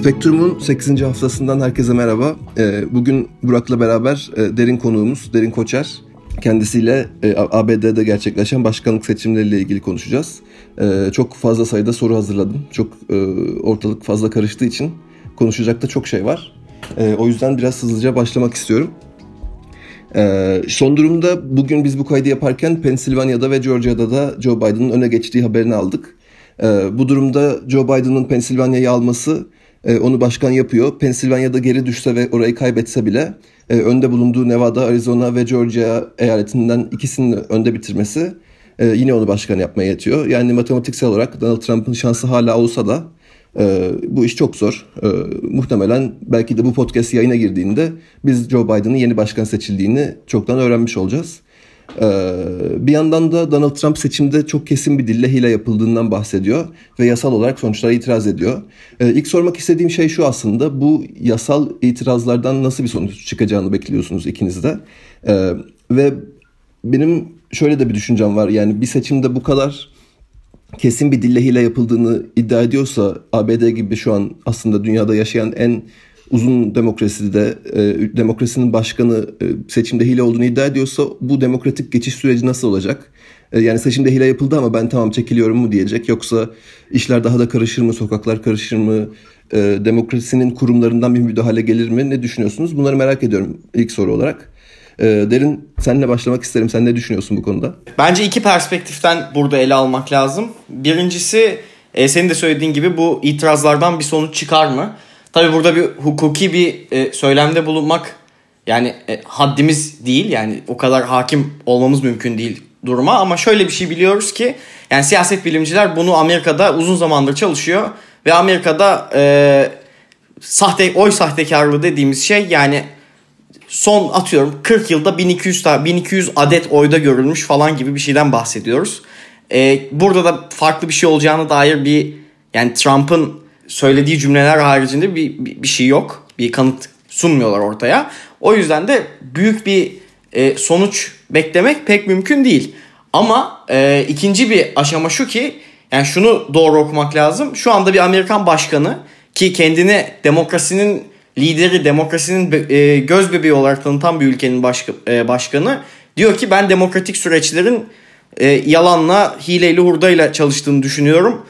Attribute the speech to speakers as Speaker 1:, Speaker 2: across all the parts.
Speaker 1: Spektrum'un 8. haftasından herkese merhaba. Ee, bugün Burak'la beraber e, derin konuğumuz Derin Koçer. Kendisiyle e, ABD'de gerçekleşen başkanlık seçimleriyle ilgili konuşacağız. Ee, çok fazla sayıda soru hazırladım. Çok e, ortalık fazla karıştığı için konuşacak da çok şey var. Ee, o yüzden biraz hızlıca başlamak istiyorum. Son durumda bugün biz bu kaydı yaparken Pensilvanya'da ve Georgia'da da Joe Biden'ın öne geçtiği haberini aldık. Bu durumda Joe Biden'ın Pensilvanya'yı alması e, onu başkan yapıyor. Pensilvanya'da geri düşse ve orayı kaybetse bile e, önde bulunduğu Nevada, Arizona ve Georgia eyaletinden ikisini önde bitirmesi e, yine onu başkan yapmaya yetiyor. Yani matematiksel olarak Donald Trump'ın şansı hala olsa da bu iş çok zor. muhtemelen belki de bu podcast yayına girdiğinde biz Joe Biden'ın yeni başkan seçildiğini çoktan öğrenmiş olacağız. Ee, bir yandan da Donald Trump seçimde çok kesin bir dille hile yapıldığından bahsediyor ve yasal olarak sonuçlara itiraz ediyor. Ee, ilk sormak istediğim şey şu aslında bu yasal itirazlardan nasıl bir sonuç çıkacağını bekliyorsunuz ikiniz de. Ee, ve benim şöyle de bir düşüncem var yani bir seçimde bu kadar kesin bir dille hile yapıldığını iddia ediyorsa ABD gibi şu an aslında dünyada yaşayan en uzun demokraside e, demokrasinin başkanı e, seçimde hile olduğunu iddia ediyorsa bu demokratik geçiş süreci nasıl olacak? E, yani seçimde hile yapıldı ama ben tamam çekiliyorum mu diyecek yoksa işler daha da karışır mı, sokaklar karışır mı, demokrasinin kurumlarından bir müdahale gelir mi? Ne düşünüyorsunuz? Bunları merak ediyorum ilk soru olarak. Derin senle başlamak isterim. Sen ne düşünüyorsun bu konuda?
Speaker 2: Bence iki perspektiften burada ele almak lazım. Birincisi senin de söylediğin gibi bu itirazlardan bir sonuç çıkar mı? Tabi burada bir hukuki bir e, söylemde bulunmak yani e, haddimiz değil. Yani o kadar hakim olmamız mümkün değil duruma. Ama şöyle bir şey biliyoruz ki yani siyaset bilimciler bunu Amerika'da uzun zamandır çalışıyor. Ve Amerika'da e, sahte oy sahtekarlığı dediğimiz şey yani son atıyorum 40 yılda 1200 1200 adet oyda görülmüş falan gibi bir şeyden bahsediyoruz. E, burada da farklı bir şey olacağına dair bir yani Trump'ın söylediği cümleler haricinde bir, bir, bir şey yok. Bir kanıt sunmuyorlar ortaya. O yüzden de büyük bir e, sonuç beklemek pek mümkün değil. Ama e, ikinci bir aşama şu ki yani şunu doğru okumak lazım. Şu anda bir Amerikan başkanı ki kendini demokrasinin lideri, demokrasinin e, göz bebeği olarak tanıtan bir ülkenin başka, e, başkanı diyor ki ben demokratik süreçlerin e, yalanla, hileyle, hurdayla çalıştığını düşünüyorum.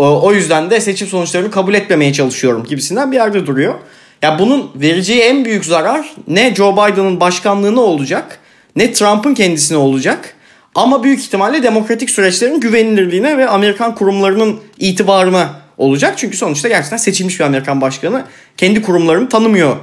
Speaker 2: O yüzden de seçim sonuçlarını kabul etmemeye çalışıyorum gibisinden bir yerde duruyor. Ya bunun vereceği en büyük zarar ne Joe Biden'ın başkanlığına olacak ne Trump'ın kendisine olacak. Ama büyük ihtimalle demokratik süreçlerin güvenilirliğine ve Amerikan kurumlarının itibarına olacak. Çünkü sonuçta gerçekten seçilmiş bir Amerikan başkanı kendi kurumlarını tanımıyor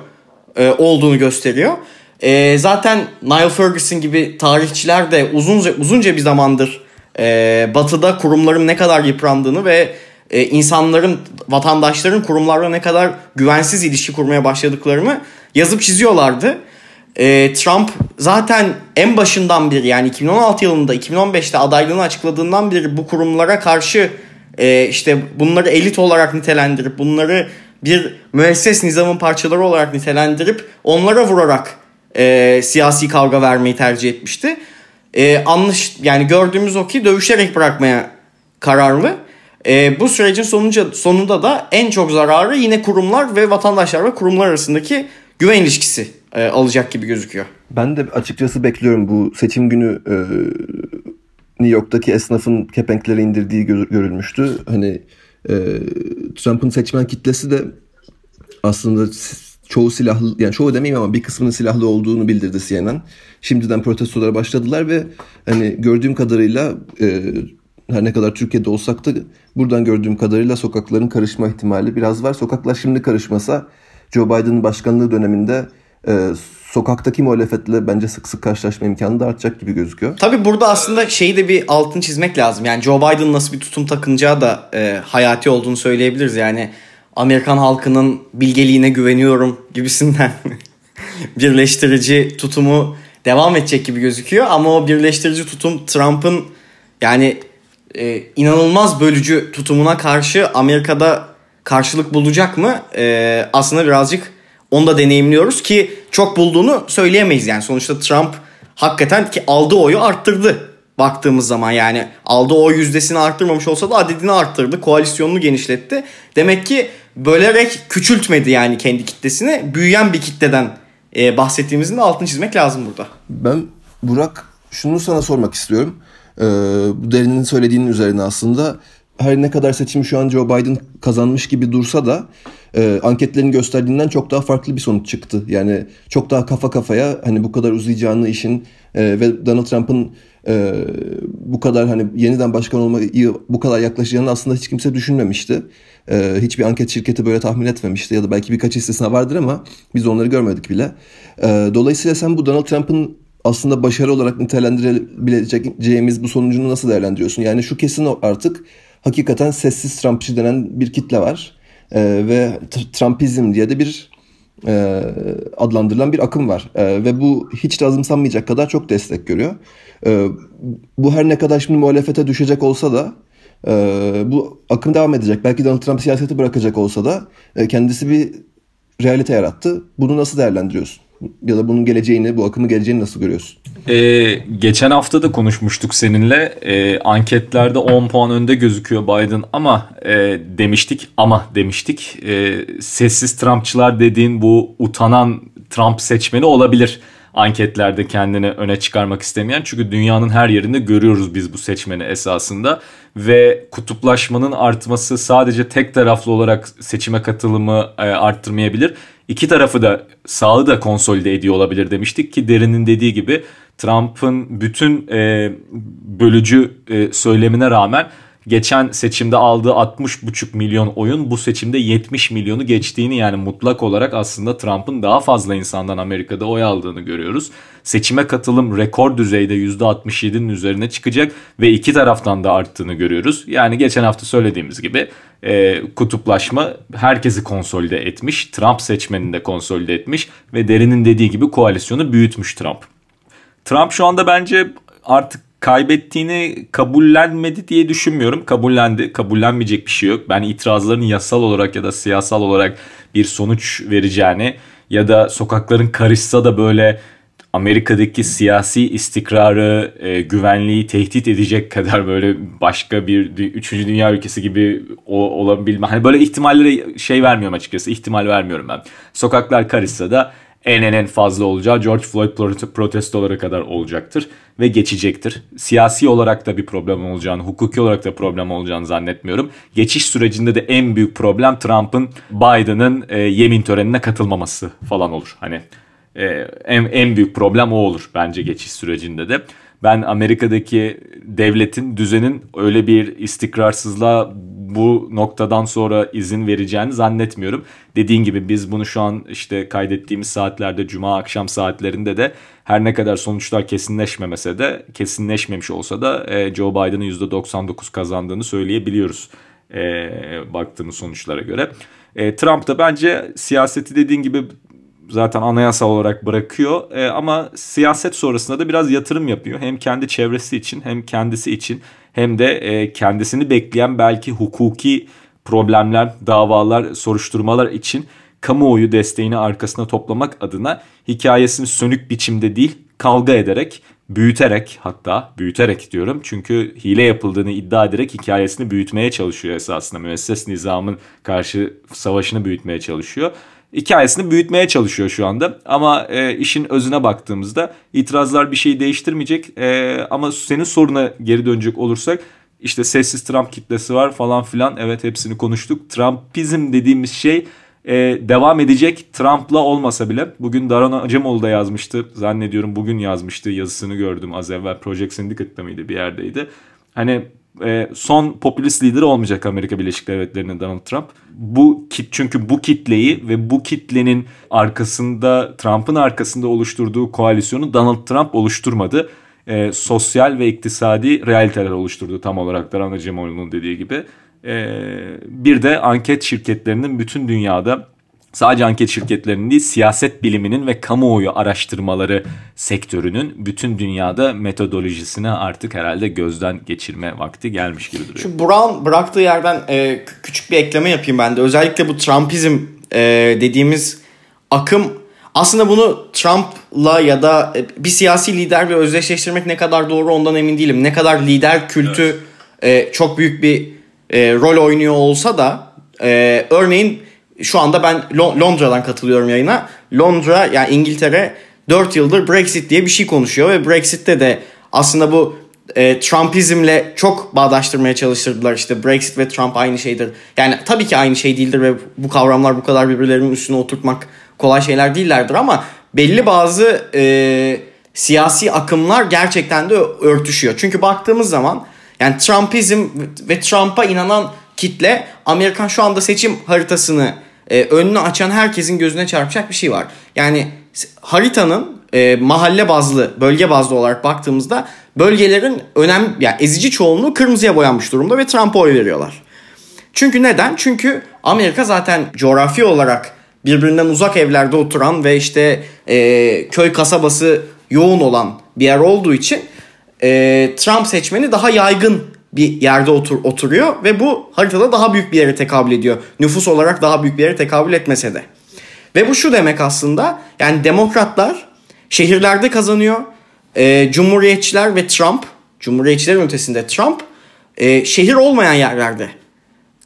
Speaker 2: e, olduğunu gösteriyor. E, zaten Niall Ferguson gibi tarihçiler de uzunca uzunca bir zamandır e, batıda kurumların ne kadar yıprandığını ve e, insanların, vatandaşların kurumlarla ne kadar güvensiz ilişki kurmaya başladıklarını yazıp çiziyorlardı. E, Trump zaten en başından beri yani 2016 yılında 2015'te adaylığını açıkladığından beri bu kurumlara karşı e, işte bunları elit olarak nitelendirip bunları bir müesses nizamın parçaları olarak nitelendirip onlara vurarak e, siyasi kavga vermeyi tercih etmişti. E, anlaş yani gördüğümüz o ki dövüşerek bırakmaya kararlı. E, bu sürecin sonunca, sonunda da en çok zararı yine kurumlar ve vatandaşlar ve kurumlar arasındaki güven ilişkisi e, alacak gibi gözüküyor.
Speaker 1: Ben de açıkçası bekliyorum bu seçim günü e, New York'taki esnafın kepenkleri indirdiği görülmüştü. Hani e, Trump'ın seçmen kitlesi de aslında çoğu silahlı yani çoğu demeyeyim ama bir kısmının silahlı olduğunu bildirdi CNN. Şimdiden protestolara başladılar ve hani gördüğüm kadarıyla e, her ne kadar Türkiye'de olsak da buradan gördüğüm kadarıyla sokakların karışma ihtimali biraz var. Sokaklar şimdi karışmasa Joe Biden'ın başkanlığı döneminde e, sokaktaki muhalefetle bence sık sık karşılaşma imkanı da artacak gibi gözüküyor.
Speaker 2: Tabii burada aslında şeyi de bir altın çizmek lazım. Yani Joe Biden nasıl bir tutum takınacağı da e, hayati olduğunu söyleyebiliriz. Yani Amerikan halkının bilgeliğine güveniyorum gibisinden birleştirici tutumu devam edecek gibi gözüküyor. Ama o birleştirici tutum Trump'ın yani e, inanılmaz bölücü tutumuna karşı Amerika'da karşılık bulacak mı? E, aslında birazcık onu da deneyimliyoruz ki çok bulduğunu söyleyemeyiz yani. Sonuçta Trump hakikaten ki aldığı oyu arttırdı baktığımız zaman yani aldığı oy yüzdesini arttırmamış olsa da adedini arttırdı. Koalisyonunu genişletti. Demek ki bölerek küçültmedi yani kendi kitlesini. Büyüyen bir kitleden e, bahsettiğimizin de altını çizmek lazım burada.
Speaker 1: Ben Burak şunu sana sormak istiyorum. Ee, derinin söylediğinin üzerine aslında her ne kadar seçim şu an Joe Biden kazanmış gibi dursa da e, anketlerin gösterdiğinden çok daha farklı bir sonuç çıktı. Yani çok daha kafa kafaya hani bu kadar uzayacağını işin e, ve Donald Trump'ın e, bu kadar hani yeniden başkan olmayı bu kadar yaklaşacağını aslında hiç kimse düşünmemişti. E, hiçbir anket şirketi böyle tahmin etmemişti ya da belki birkaç istisna vardır ama biz onları görmedik bile. E, dolayısıyla sen bu Donald Trump'ın aslında başarı olarak nitelendirebileceğimiz bu sonucunu nasıl değerlendiriyorsun? Yani şu kesin artık hakikaten sessiz Trumpçı denen bir kitle var. E, ve Trumpizm diye de bir e, adlandırılan bir akım var. E, ve bu hiç de azımsanmayacak kadar çok destek görüyor. E, bu her ne kadar şimdi muhalefete düşecek olsa da e, bu akım devam edecek. Belki Donald Trump siyaseti bırakacak olsa da e, kendisi bir realite yarattı. Bunu nasıl değerlendiriyorsun? Ya da bunun geleceğini, bu akımın geleceğini nasıl görüyorsun?
Speaker 3: Ee, geçen hafta da konuşmuştuk seninle. Ee, anketlerde 10 puan önde gözüküyor Biden ama e, demiştik ama demiştik. E, sessiz Trumpçılar dediğin bu utanan Trump seçmeni olabilir anketlerde kendini öne çıkarmak istemeyen. Çünkü dünyanın her yerinde görüyoruz biz bu seçmeni esasında. Ve kutuplaşmanın artması sadece tek taraflı olarak seçime katılımı e, arttırmayabilir. İki tarafı da sağı da konsolide ediyor olabilir demiştik ki Derin'in dediği gibi Trump'ın bütün e, bölücü e, söylemine rağmen geçen seçimde aldığı 60,5 milyon oyun bu seçimde 70 milyonu geçtiğini yani mutlak olarak aslında Trump'ın daha fazla insandan Amerika'da oy aldığını görüyoruz. Seçime katılım rekor düzeyde %67'nin üzerine çıkacak ve iki taraftan da arttığını görüyoruz. Yani geçen hafta söylediğimiz gibi e, kutuplaşma herkesi konsolide etmiş. Trump seçmenini de konsolide etmiş ve Derin'in dediği gibi koalisyonu büyütmüş Trump. Trump şu anda bence artık kaybettiğini kabullenmedi diye düşünmüyorum. Kabullendi. Kabullenmeyecek bir şey yok. Ben itirazların yasal olarak ya da siyasal olarak bir sonuç vereceğini ya da sokakların karışsa da böyle Amerika'daki siyasi istikrarı, e, güvenliği tehdit edecek kadar böyle başka bir üçüncü dünya ülkesi gibi o, olabilme. Hani böyle ihtimallere şey vermiyorum açıkçası. ihtimal vermiyorum ben. Sokaklar karışsa da en en fazla olacağı George Floyd protestoları kadar olacaktır ve geçecektir. Siyasi olarak da bir problem olacağını, hukuki olarak da problem olacağını zannetmiyorum. Geçiş sürecinde de en büyük problem Trump'ın Biden'ın e, yemin törenine katılmaması falan olur. Hani e, en, en büyük problem o olur bence geçiş sürecinde de. Ben Amerika'daki devletin, düzenin öyle bir istikrarsızlığa bu noktadan sonra izin vereceğini zannetmiyorum. Dediğin gibi biz bunu şu an işte kaydettiğimiz saatlerde cuma akşam saatlerinde de her ne kadar sonuçlar kesinleşmemese de kesinleşmemiş olsa da e, Joe Biden'ın %99 kazandığını söyleyebiliyoruz e, baktığımız sonuçlara göre. E, Trump da bence siyaseti dediğin gibi zaten anayasal olarak bırakıyor. E, ama siyaset sonrasında da biraz yatırım yapıyor. Hem kendi çevresi için hem kendisi için hem de e, kendisini bekleyen belki hukuki problemler, davalar, soruşturmalar için kamuoyu desteğini arkasına toplamak adına hikayesini sönük biçimde değil kavga ederek, büyüterek hatta büyüterek diyorum. Çünkü hile yapıldığını iddia ederek hikayesini büyütmeye çalışıyor esasında. Müesses nizamın karşı savaşını büyütmeye çalışıyor hikayesini büyütmeye çalışıyor şu anda. Ama e, işin özüne baktığımızda itirazlar bir şeyi değiştirmeyecek. E, ama senin soruna geri dönecek olursak işte sessiz Trump kitlesi var falan filan. Evet hepsini konuştuk. Trumpizm dediğimiz şey e, devam edecek Trump'la olmasa bile. Bugün Daron Acemoğlu da yazmıştı. Zannediyorum bugün yazmıştı yazısını gördüm az evvel. Project Syndicate'da mıydı bir yerdeydi. Hani e, son popülist lideri olmayacak Amerika Birleşik Devletleri'nin Donald Trump. Bu kit çünkü bu kitleyi ve bu kitlenin arkasında Trump'ın arkasında oluşturduğu koalisyonu Donald Trump oluşturmadı. E, sosyal ve iktisadi realiteler oluşturdu tam olarak Daran Cemoğlu'nun dediği gibi. E, bir de anket şirketlerinin bütün dünyada sadece anket şirketlerinin değil siyaset biliminin ve kamuoyu araştırmaları sektörünün bütün dünyada metodolojisini artık herhalde gözden geçirme vakti gelmiş gibi duruyor.
Speaker 2: Şu Brown bıraktığı yerden e, küçük bir ekleme yapayım ben de. Özellikle bu Trumpizm e, dediğimiz akım aslında bunu Trump'la ya da e, bir siyasi liderle özdeşleştirmek ne kadar doğru ondan emin değilim. Ne kadar lider kültü evet. e, çok büyük bir e, rol oynuyor olsa da e, örneğin şu anda ben Londra'dan katılıyorum yayına. Londra yani İngiltere 4 yıldır Brexit diye bir şey konuşuyor ve Brexit'te de aslında bu e, Trumpizmle çok bağdaştırmaya çalıştırdılar. İşte Brexit ve Trump aynı şeydir. Yani tabii ki aynı şey değildir ve bu kavramlar bu kadar birbirlerinin üstüne oturtmak kolay şeyler değillerdir ama belli bazı e, siyasi akımlar gerçekten de örtüşüyor. Çünkü baktığımız zaman yani Trumpizm ve Trump'a inanan kitle Amerikan şu anda seçim haritasını e, önünü açan herkesin gözüne çarpacak bir şey var. Yani haritanın e, mahalle bazlı, bölge bazlı olarak baktığımızda bölgelerin önem yani ezici çoğunluğu kırmızıya boyanmış durumda ve Trump'a oy veriyorlar. Çünkü neden? Çünkü Amerika zaten coğrafi olarak birbirinden uzak evlerde oturan ve işte e, köy kasabası yoğun olan bir yer olduğu için e, Trump seçmeni daha yaygın bir yerde otur, oturuyor ve bu haritada daha büyük bir yere tekabül ediyor. Nüfus olarak daha büyük bir yere tekabül etmese de. Ve bu şu demek aslında yani demokratlar şehirlerde kazanıyor. E, Cumhuriyetçiler ve Trump, Cumhuriyetçilerin ötesinde Trump e, şehir olmayan yerlerde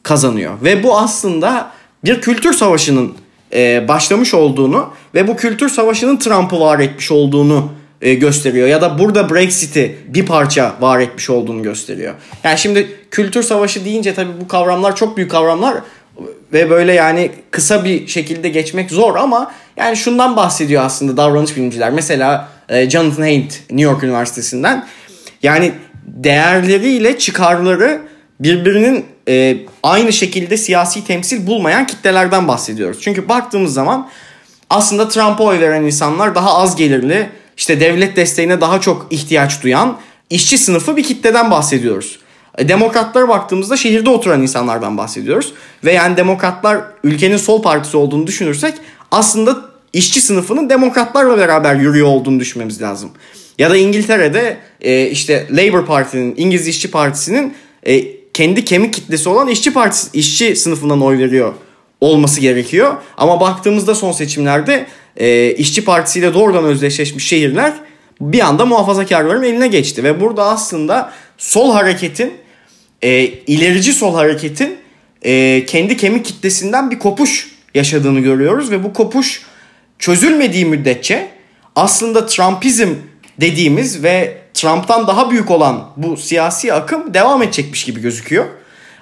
Speaker 2: kazanıyor. Ve bu aslında bir kültür savaşının e, başlamış olduğunu ve bu kültür savaşının Trump'ı var etmiş olduğunu e, gösteriyor. Ya da burada Brexit'i bir parça var etmiş olduğunu gösteriyor. Yani şimdi kültür savaşı deyince tabii bu kavramlar çok büyük kavramlar ve böyle yani kısa bir şekilde geçmek zor ama yani şundan bahsediyor aslında davranış bilimciler. Mesela e, Jonathan Haidt New York Üniversitesi'nden yani değerleriyle çıkarları birbirinin e, aynı şekilde siyasi temsil bulmayan kitlelerden bahsediyoruz. Çünkü baktığımız zaman aslında Trump'a oy veren insanlar daha az gelirli, işte devlet desteğine daha çok ihtiyaç duyan işçi sınıfı bir kitleden bahsediyoruz. E, demokratlara baktığımızda şehirde oturan insanlardan bahsediyoruz. Ve yani demokratlar ülkenin sol partisi olduğunu düşünürsek aslında işçi sınıfının demokratlarla beraber yürüyor olduğunu düşünmemiz lazım. Ya da İngiltere'de e, işte Labour Parti'nin, İngiliz İşçi Partisi'nin e, kendi kemik kitlesi olan işçi partisi, işçi sınıfından oy veriyor olması gerekiyor. Ama baktığımızda son seçimlerde e, işçi partisiyle doğrudan özdeşleşmiş şehirler bir anda muhafazakarların eline geçti. Ve burada aslında sol hareketin, e, ilerici sol hareketin e, kendi kemik kitlesinden bir kopuş yaşadığını görüyoruz. Ve bu kopuş çözülmediği müddetçe aslında Trumpizm dediğimiz ve Trump'tan daha büyük olan bu siyasi akım devam edecekmiş gibi gözüküyor.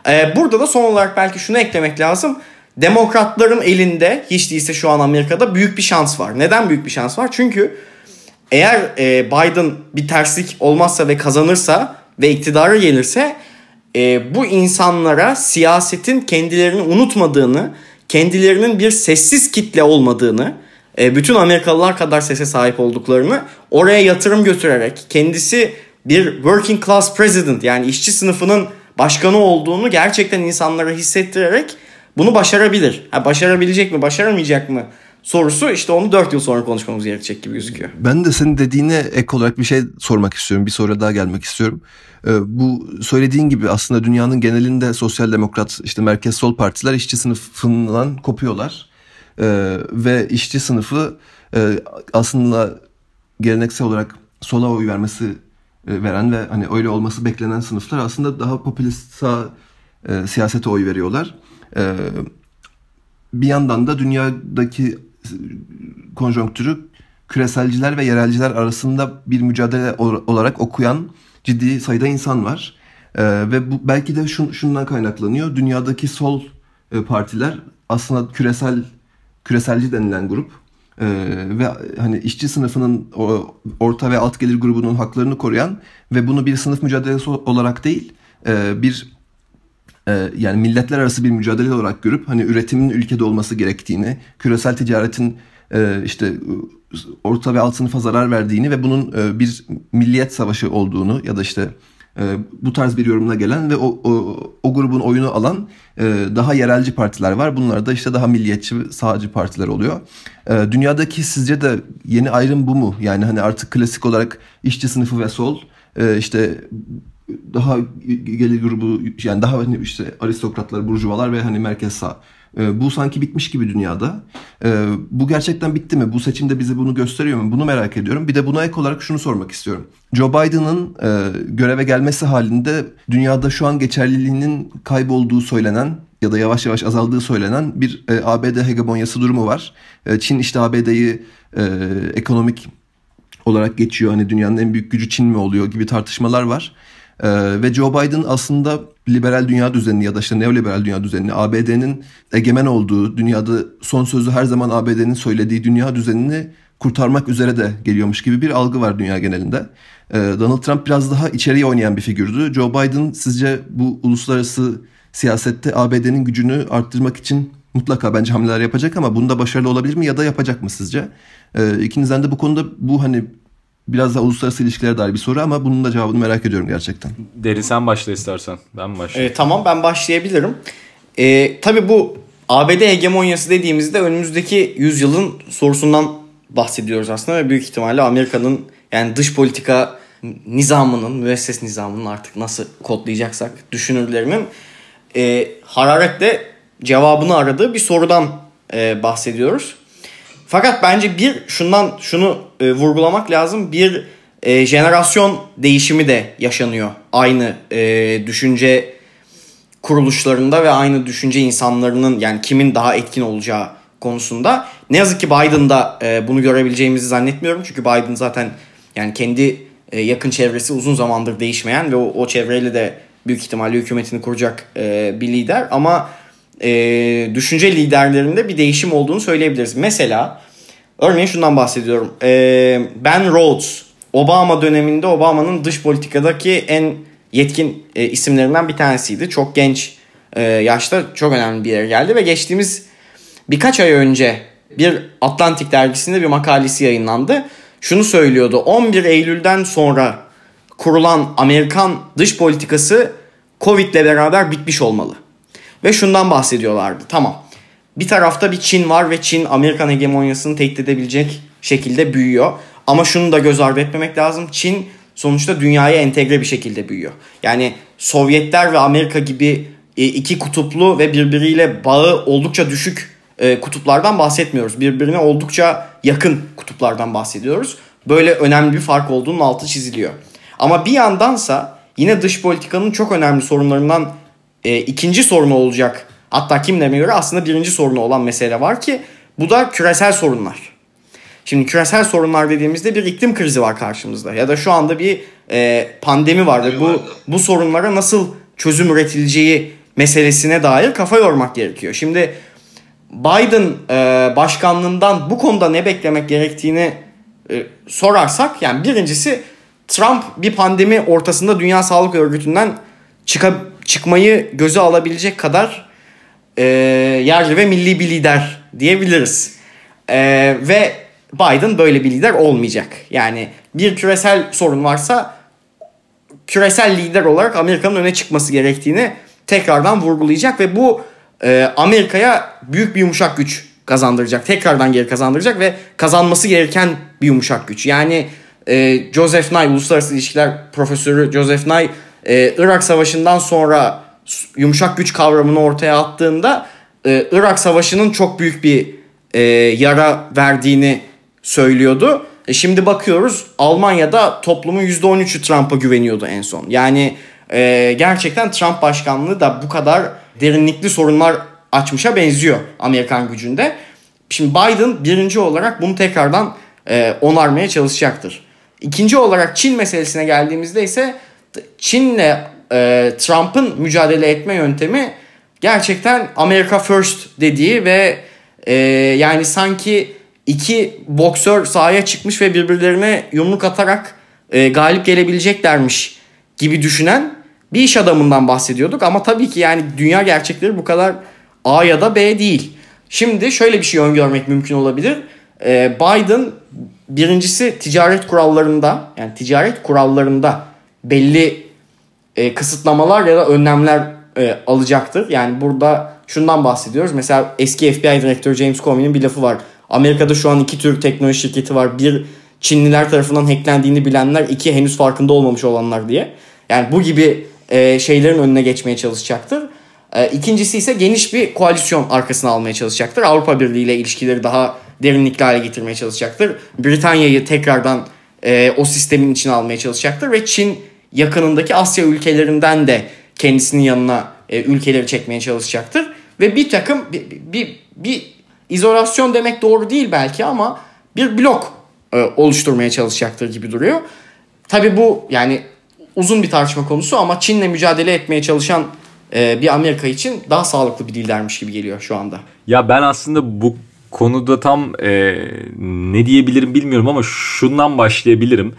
Speaker 2: Ee, burada da son olarak belki şunu eklemek lazım. Demokratların elinde hiç değilse şu an Amerika'da büyük bir şans var. Neden büyük bir şans var? Çünkü eğer e, Biden bir terslik olmazsa ve kazanırsa ve iktidara gelirse e, bu insanlara siyasetin kendilerini unutmadığını, kendilerinin bir sessiz kitle olmadığını, e, bütün Amerikalılar kadar sese sahip olduklarını oraya yatırım götürerek kendisi bir working class president yani işçi sınıfının başkanı olduğunu gerçekten insanlara hissettirerek bunu başarabilir. Ha, başarabilecek mi, başaramayacak mı sorusu işte onu 4 yıl sonra konuşmamız gerekecek gibi gözüküyor.
Speaker 1: Ben de senin dediğine ek olarak bir şey sormak istiyorum. Bir soru daha gelmek istiyorum. Ee, bu söylediğin gibi aslında dünyanın genelinde sosyal demokrat işte merkez sol partiler işçi sınıfından kopuyorlar. Ee, ve işçi sınıfı e, aslında geleneksel olarak sola oy vermesi e, veren ve hani öyle olması beklenen sınıflar aslında daha popülist sağ e, siyasete oy veriyorlar. E, bir yandan da dünyadaki konjonktürü küreselciler ve yerelciler arasında bir mücadele olarak okuyan ciddi sayıda insan var. E, ve bu belki de şun, şundan kaynaklanıyor. Dünyadaki sol e, partiler aslında küresel küreselci denilen grup e, ve hani işçi sınıfının orta ve alt gelir grubunun haklarını koruyan ve bunu bir sınıf mücadelesi olarak değil e, bir e, yani milletler arası bir mücadele olarak görüp hani üretimin ülkede olması gerektiğini, küresel ticaretin e, işte orta ve alt sınıfa zarar verdiğini ve bunun e, bir milliyet savaşı olduğunu ya da işte e, bu tarz bir yorumla gelen ve o, o, o grubun oyunu alan e, daha yerelci partiler var. Bunlar da işte daha milliyetçi sağcı partiler oluyor. E, dünyadaki sizce de yeni ayrım bu mu? Yani hani artık klasik olarak işçi sınıfı ve sol e, işte daha gelir grubu yani daha hani işte aristokratlar, burjuvalar ve hani merkez sağ e, bu sanki bitmiş gibi dünyada. E, bu gerçekten bitti mi? Bu seçimde bize bunu gösteriyor mu? Bunu merak ediyorum. Bir de buna ek olarak şunu sormak istiyorum. Joe Biden'ın e, göreve gelmesi halinde dünyada şu an geçerliliğinin kaybolduğu söylenen ya da yavaş yavaş azaldığı söylenen bir e, ABD hegemonyası durumu var. E, Çin işte ABD'yi e, ekonomik olarak geçiyor. Hani dünyanın en büyük gücü Çin mi oluyor gibi tartışmalar var. Ee, ve Joe Biden aslında liberal dünya düzenini ya da işte neoliberal dünya düzenini ABD'nin egemen olduğu dünyada son sözü her zaman ABD'nin söylediği dünya düzenini kurtarmak üzere de geliyormuş gibi bir algı var dünya genelinde. Ee, Donald Trump biraz daha içeriye oynayan bir figürdü. Joe Biden sizce bu uluslararası siyasette ABD'nin gücünü arttırmak için mutlaka bence hamleler yapacak ama bunda başarılı olabilir mi ya da yapacak mı sizce? Ee, ikinizden de bu konuda bu hani biraz daha uluslararası ilişkilere dair bir soru ama bunun da cevabını merak ediyorum gerçekten.
Speaker 3: Deri sen başla istersen. Ben başlayayım.
Speaker 2: E, tamam ben başlayabilirim. E, tabii bu ABD hegemonyası dediğimizde önümüzdeki yüzyılın sorusundan bahsediyoruz aslında ve büyük ihtimalle Amerika'nın yani dış politika nizamının, müesses nizamının artık nasıl kodlayacaksak düşünürlerinin e, hararetle cevabını aradığı bir sorudan e, bahsediyoruz. Fakat bence bir şundan şunu e, vurgulamak lazım. Bir e, jenerasyon değişimi de yaşanıyor. Aynı e, düşünce kuruluşlarında ve aynı düşünce insanlarının yani kimin daha etkin olacağı konusunda. Ne yazık ki Biden'da e, bunu görebileceğimizi zannetmiyorum. Çünkü Biden zaten yani kendi e, yakın çevresi uzun zamandır değişmeyen ve o, o çevreyle de büyük ihtimalle hükümetini kuracak e, bir lider. Ama e, düşünce liderlerinde bir değişim olduğunu söyleyebiliriz. Mesela örneğin şundan bahsediyorum. E, Ben Rhodes Obama döneminde Obama'nın dış politikadaki en yetkin e, isimlerinden bir tanesiydi. Çok genç e, yaşta çok önemli bir yere geldi ve geçtiğimiz birkaç ay önce bir Atlantik dergisinde bir makalesi yayınlandı. Şunu söylüyordu. 11 Eylül'den sonra kurulan Amerikan dış politikası Covid ile beraber bitmiş olmalı. Ve şundan bahsediyorlardı. Tamam. Bir tarafta bir Çin var ve Çin Amerikan hegemonyasını tehdit edebilecek şekilde büyüyor. Ama şunu da göz ardı etmemek lazım. Çin sonuçta dünyaya entegre bir şekilde büyüyor. Yani Sovyetler ve Amerika gibi e, iki kutuplu ve birbiriyle bağı oldukça düşük e, kutuplardan bahsetmiyoruz. Birbirine oldukça yakın kutuplardan bahsediyoruz. Böyle önemli bir fark olduğunun altı çiziliyor. Ama bir yandansa yine dış politikanın çok önemli sorunlarından e, ikinci sorunu olacak. Hatta kimlerine göre aslında birinci sorunu olan mesele var ki bu da küresel sorunlar. Şimdi küresel sorunlar dediğimizde bir iklim krizi var karşımızda ya da şu anda bir e, pandemi var ve bu bu sorunlara nasıl çözüm üretileceği meselesine dair kafa yormak gerekiyor. Şimdi Biden e, başkanlığından bu konuda ne beklemek gerektiğini e, sorarsak yani birincisi Trump bir pandemi ortasında Dünya Sağlık Örgütü'nden çıka, çıkmayı göze alabilecek kadar e, yerli ve milli bir lider diyebiliriz. E, ve Biden böyle bir lider olmayacak. Yani bir küresel sorun varsa küresel lider olarak Amerika'nın öne çıkması gerektiğini tekrardan vurgulayacak ve bu e, Amerika'ya büyük bir yumuşak güç kazandıracak. Tekrardan geri kazandıracak ve kazanması gereken bir yumuşak güç. Yani e, Joseph Nye, Uluslararası İlişkiler Profesörü Joseph Nye e, Irak Savaşı'ndan sonra yumuşak güç kavramını ortaya attığında e, Irak Savaşı'nın çok büyük bir e, yara verdiğini söylüyordu. E şimdi bakıyoruz Almanya'da toplumun %13'ü Trump'a güveniyordu en son. Yani e, gerçekten Trump başkanlığı da bu kadar derinlikli sorunlar açmışa benziyor Amerikan gücünde. Şimdi Biden birinci olarak bunu tekrardan e, onarmaya çalışacaktır. İkinci olarak Çin meselesine geldiğimizde ise Çin'le e, Trump'ın mücadele etme yöntemi gerçekten America First dediği ve e, yani sanki iki boksör sahaya çıkmış ve birbirlerine yumruk atarak e, galip gelebileceklermiş gibi düşünen bir iş adamından bahsediyorduk. Ama tabii ki yani dünya gerçekleri bu kadar A ya da B değil. Şimdi şöyle bir şey öngörmek mümkün olabilir. E, Biden birincisi ticaret kurallarında yani ticaret kurallarında belli e, kısıtlamalar ya da önlemler e, alacaktır. Yani burada şundan bahsediyoruz. Mesela eski FBI direktörü James Comey'nin bir lafı var. Amerika'da şu an iki tür teknoloji şirketi var. Bir Çinliler tarafından hacklendiğini bilenler, iki henüz farkında olmamış olanlar diye. Yani bu gibi e, şeylerin önüne geçmeye çalışacaktır. E, ikincisi ise geniş bir koalisyon arkasına almaya çalışacaktır. Avrupa Birliği ile ilişkileri daha derinlikli hale getirmeye çalışacaktır. Britanya'yı tekrardan e, o sistemin içine almaya çalışacaktır ve Çin yakınındaki Asya ülkelerinden de kendisinin yanına e, ülkeleri çekmeye çalışacaktır. ve bir takım bir, bir, bir izolasyon demek doğru değil belki ama bir blok e, oluşturmaya çalışacaktır gibi duruyor. Tabi bu yani uzun bir tartışma konusu ama Çin'le mücadele etmeye çalışan e, bir Amerika için daha sağlıklı bir dillermiş gibi geliyor şu anda.
Speaker 3: Ya ben aslında bu konuda tam e, ne diyebilirim bilmiyorum ama şundan başlayabilirim.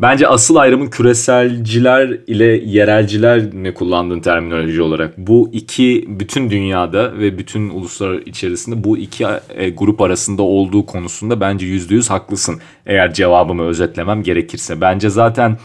Speaker 3: Bence asıl ayrımın küreselciler ile yerelciler ne kullandığın terminoloji olarak. Bu iki bütün dünyada ve bütün uluslar içerisinde bu iki e, grup arasında olduğu konusunda bence yüzde yüz haklısın. Eğer cevabımı özetlemem gerekirse. Bence zaten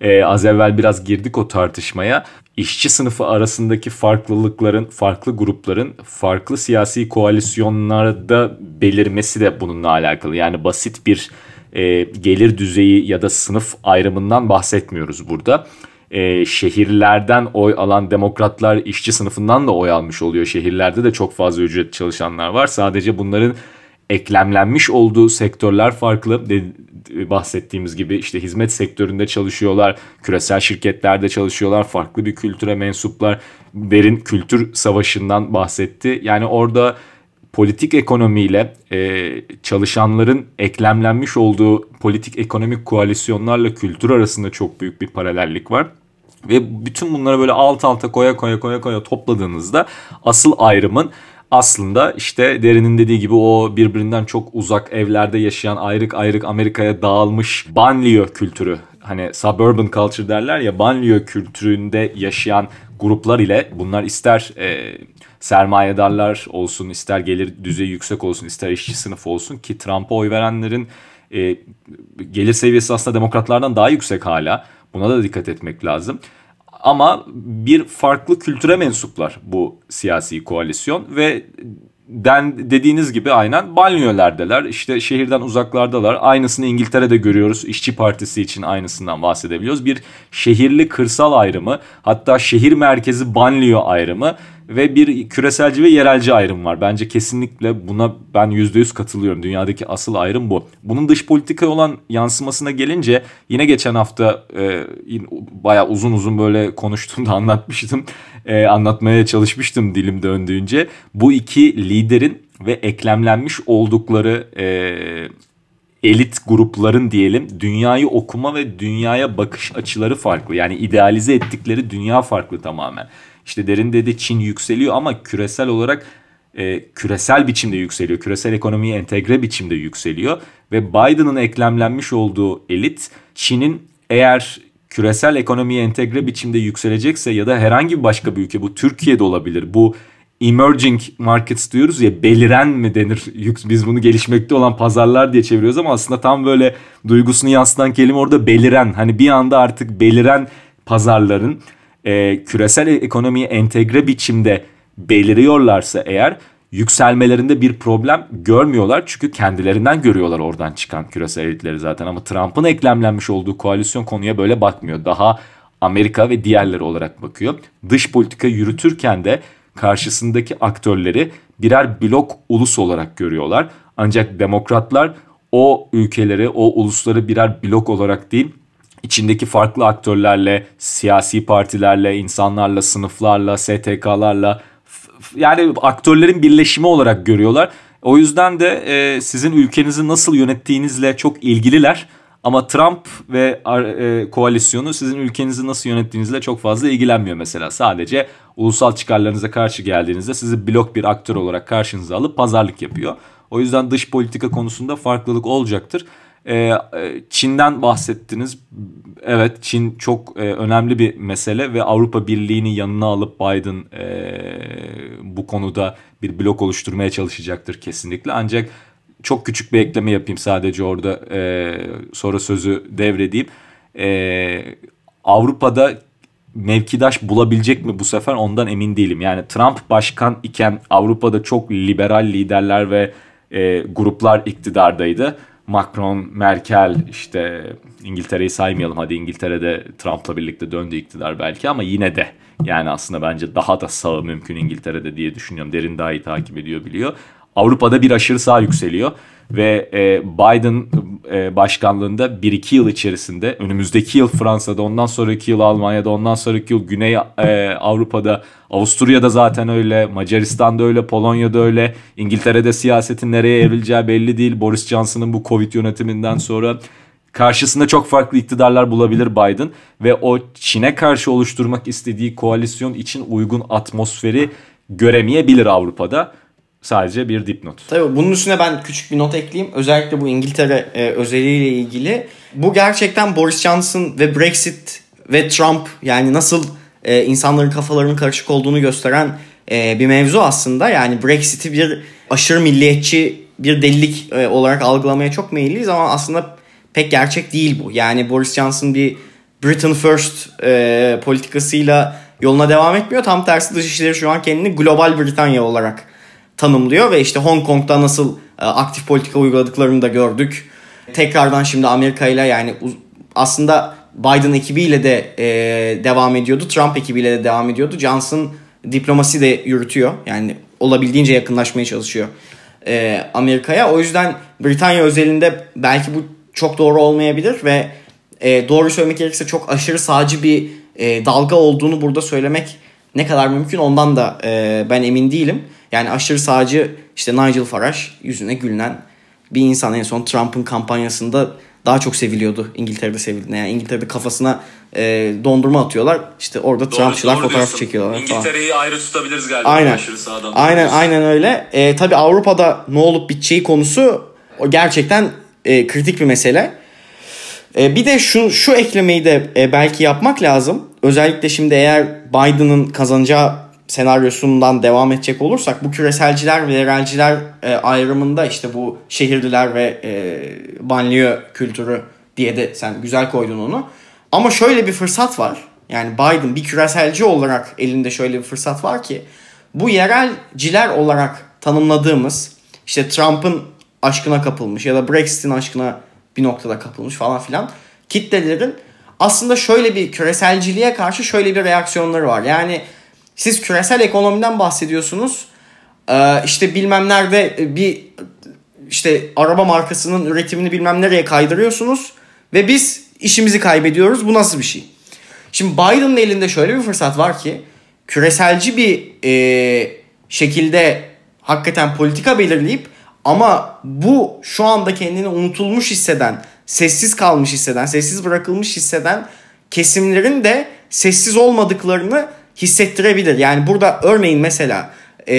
Speaker 3: e, az evvel biraz girdik o tartışmaya. İşçi sınıfı arasındaki farklılıkların, farklı grupların farklı siyasi koalisyonlarda belirmesi de bununla alakalı. Yani basit bir e, gelir düzeyi ya da sınıf ayrımından bahsetmiyoruz burada. E, şehirlerden oy alan demokratlar işçi sınıfından da oy almış oluyor. Şehirlerde de çok fazla ücret çalışanlar var. Sadece bunların eklemlenmiş olduğu sektörler farklı. Bahsettiğimiz gibi işte hizmet sektöründe çalışıyorlar, küresel şirketlerde çalışıyorlar, farklı bir kültüre mensuplar. Derin kültür savaşından bahsetti. Yani orada politik ekonomiyle e, çalışanların eklemlenmiş olduğu politik ekonomik koalisyonlarla kültür arasında çok büyük bir paralellik var. Ve bütün bunları böyle alt alta koya koya koya koya topladığınızda asıl ayrımın aslında işte Derin'in dediği gibi o birbirinden çok uzak evlerde yaşayan ayrık ayrık Amerika'ya dağılmış banlieue kültürü hani suburban culture derler ya banlieue kültüründe yaşayan gruplar ile bunlar ister e, sermayedarlar olsun, ister gelir düzeyi yüksek olsun, ister işçi sınıfı olsun ki Trump'a oy verenlerin e, gelir seviyesi aslında demokratlardan daha yüksek hala. Buna da dikkat etmek lazım. Ama bir farklı kültüre mensuplar bu siyasi koalisyon ve den dediğiniz gibi aynen banliyölerdeler. İşte şehirden uzaklardalar. Aynısını İngiltere'de görüyoruz. İşçi Partisi için aynısından bahsedebiliyoruz. Bir şehirli kırsal ayrımı, hatta şehir merkezi banliyö ayrımı ve bir küreselci ve yerelci ayrım var. Bence kesinlikle buna ben %100 katılıyorum. Dünyadaki asıl ayrım bu. Bunun dış politika olan yansımasına gelince yine geçen hafta e, bayağı uzun uzun böyle konuştuğumda anlatmıştım. E, anlatmaya çalışmıştım dilim döndüğünce. Bu iki liderin ve eklemlenmiş oldukları e, elit grupların diyelim dünyayı okuma ve dünyaya bakış açıları farklı. Yani idealize ettikleri dünya farklı tamamen. İşte derin dedi Çin yükseliyor ama küresel olarak e, küresel biçimde yükseliyor. Küresel ekonomiye entegre biçimde yükseliyor. Ve Biden'ın eklemlenmiş olduğu elit Çin'in eğer küresel ekonomiye entegre biçimde yükselecekse ya da herhangi bir başka bir ülke bu Türkiye'de olabilir. Bu emerging markets diyoruz ya beliren mi denir? Biz bunu gelişmekte olan pazarlar diye çeviriyoruz ama aslında tam böyle duygusunu yansıtan kelime orada beliren. Hani bir anda artık beliren pazarların e, küresel ekonomiye entegre biçimde beliriyorlarsa eğer yükselmelerinde bir problem görmüyorlar. Çünkü kendilerinden görüyorlar oradan çıkan küresel elitleri zaten. Ama Trump'ın eklemlenmiş olduğu koalisyon konuya böyle bakmıyor. Daha Amerika ve diğerleri olarak bakıyor. Dış politika yürütürken de karşısındaki aktörleri birer blok ulus olarak görüyorlar. Ancak demokratlar o ülkeleri, o ulusları birer blok olarak değil, içindeki farklı aktörlerle, siyasi partilerle, insanlarla, sınıflarla, STK'larla yani aktörlerin birleşimi olarak görüyorlar. O yüzden de e, sizin ülkenizi nasıl yönettiğinizle çok ilgililer. Ama Trump ve e, koalisyonu sizin ülkenizi nasıl yönettiğinizle çok fazla ilgilenmiyor mesela. Sadece ulusal çıkarlarınıza karşı geldiğinizde sizi blok bir aktör olarak karşınıza alıp pazarlık yapıyor. O yüzden dış politika konusunda farklılık olacaktır. Ee, e, Çin'den bahsettiniz. Evet Çin çok e, önemli bir mesele ve Avrupa Birliği'ni yanına alıp Biden e, bu konuda bir blok oluşturmaya çalışacaktır kesinlikle. Ancak çok küçük bir ekleme yapayım sadece orada e, sonra sözü devredeyim. E, Avrupa'da mevkidaş bulabilecek mi bu sefer ondan emin değilim. Yani Trump başkan iken Avrupa'da çok liberal liderler ve e, gruplar iktidardaydı. Macron, Merkel işte İngiltere'yi saymayalım hadi İngiltere'de Trump'la birlikte döndü iktidar belki ama yine de yani aslında bence daha da sağı mümkün İngiltere'de diye düşünüyorum. Derin daha iyi takip ediyor biliyor. Avrupa'da bir aşırı sağ yükseliyor ve e, Biden e, başkanlığında 1-2 yıl içerisinde önümüzdeki yıl Fransa'da ondan sonraki yıl Almanya'da ondan sonraki yıl Güney e, Avrupa'da Avusturya'da zaten öyle Macaristan'da öyle Polonya'da öyle İngiltere'de siyasetin nereye evrileceği belli değil Boris Johnson'ın bu Covid yönetiminden sonra karşısında çok farklı iktidarlar bulabilir Biden ve o Çin'e karşı oluşturmak istediği koalisyon için uygun atmosferi göremeyebilir Avrupa'da. Sadece bir dipnot.
Speaker 2: Tabii bunun üstüne ben küçük bir not ekleyeyim. Özellikle bu İngiltere e, özeliyle ilgili. Bu gerçekten Boris Johnson ve Brexit ve Trump yani nasıl e, insanların kafalarının karışık olduğunu gösteren e, bir mevzu aslında. Yani Brexit'i bir aşırı milliyetçi bir delilik e, olarak algılamaya çok meyilliyiz ama aslında pek gerçek değil bu. Yani Boris Johnson bir Britain First e, politikasıyla yoluna devam etmiyor. Tam tersi Dışişleri şu an kendini global Britanya olarak tanımlıyor ve işte Hong Kong'da nasıl e, aktif politika uyguladıklarını da gördük. Tekrardan şimdi Amerika ile yani aslında Biden ekibiyle de e, devam ediyordu. Trump ekibiyle de devam ediyordu. Johnson diplomasi de yürütüyor. Yani olabildiğince yakınlaşmaya çalışıyor e, Amerika'ya. O yüzden Britanya özelinde belki bu çok doğru olmayabilir ve doğru söylemek gerekirse çok aşırı sağcı bir dalga olduğunu burada söylemek ne kadar mümkün ondan da ben emin değilim. Yani aşırı sağcı işte Nigel Farage yüzüne gülünen bir insan en son Trump'ın kampanyasında daha çok seviliyordu İngiltere'de sevildiğinde. Yani İngiltere'de kafasına e, dondurma atıyorlar. İşte orada Trumpçılar fotoğraf diyorsun. çekiyorlar.
Speaker 3: İngiltere'yi ayrı tutabiliriz galiba.
Speaker 2: Aynen. Aşırı sağdan. Aynen, aynen öyle. E, tabii Avrupa'da ne olup biteceği konusu o gerçekten e, kritik bir mesele. E, bir de şu şu eklemeyi de e, belki yapmak lazım. Özellikle şimdi eğer Biden'ın kazanacağı senaryosundan devam edecek olursak bu küreselciler ve yerelciler e, ayrımında işte bu şehirliler ve e, banliyö kültürü diye de sen güzel koydun onu. Ama şöyle bir fırsat var. Yani Biden bir küreselci olarak elinde şöyle bir fırsat var ki bu yerelciler olarak tanımladığımız işte Trump'ın aşkına kapılmış ya da Brexit'in aşkına bir noktada kapılmış falan filan kitlelerin aslında şöyle bir küreselciliğe karşı şöyle bir reaksiyonları var. Yani siz küresel ekonomiden bahsediyorsunuz. Ee, işte bilmem nerede bir işte araba markasının üretimini bilmem nereye kaydırıyorsunuz ve biz işimizi kaybediyoruz. Bu nasıl bir şey? Şimdi Biden'ın elinde şöyle bir fırsat var ki küreselci bir e, şekilde hakikaten politika belirleyip ama bu şu anda kendini unutulmuş hisseden, sessiz kalmış hisseden, sessiz bırakılmış hisseden kesimlerin de sessiz olmadıklarını hissettirebilir. Yani burada örneğin mesela e,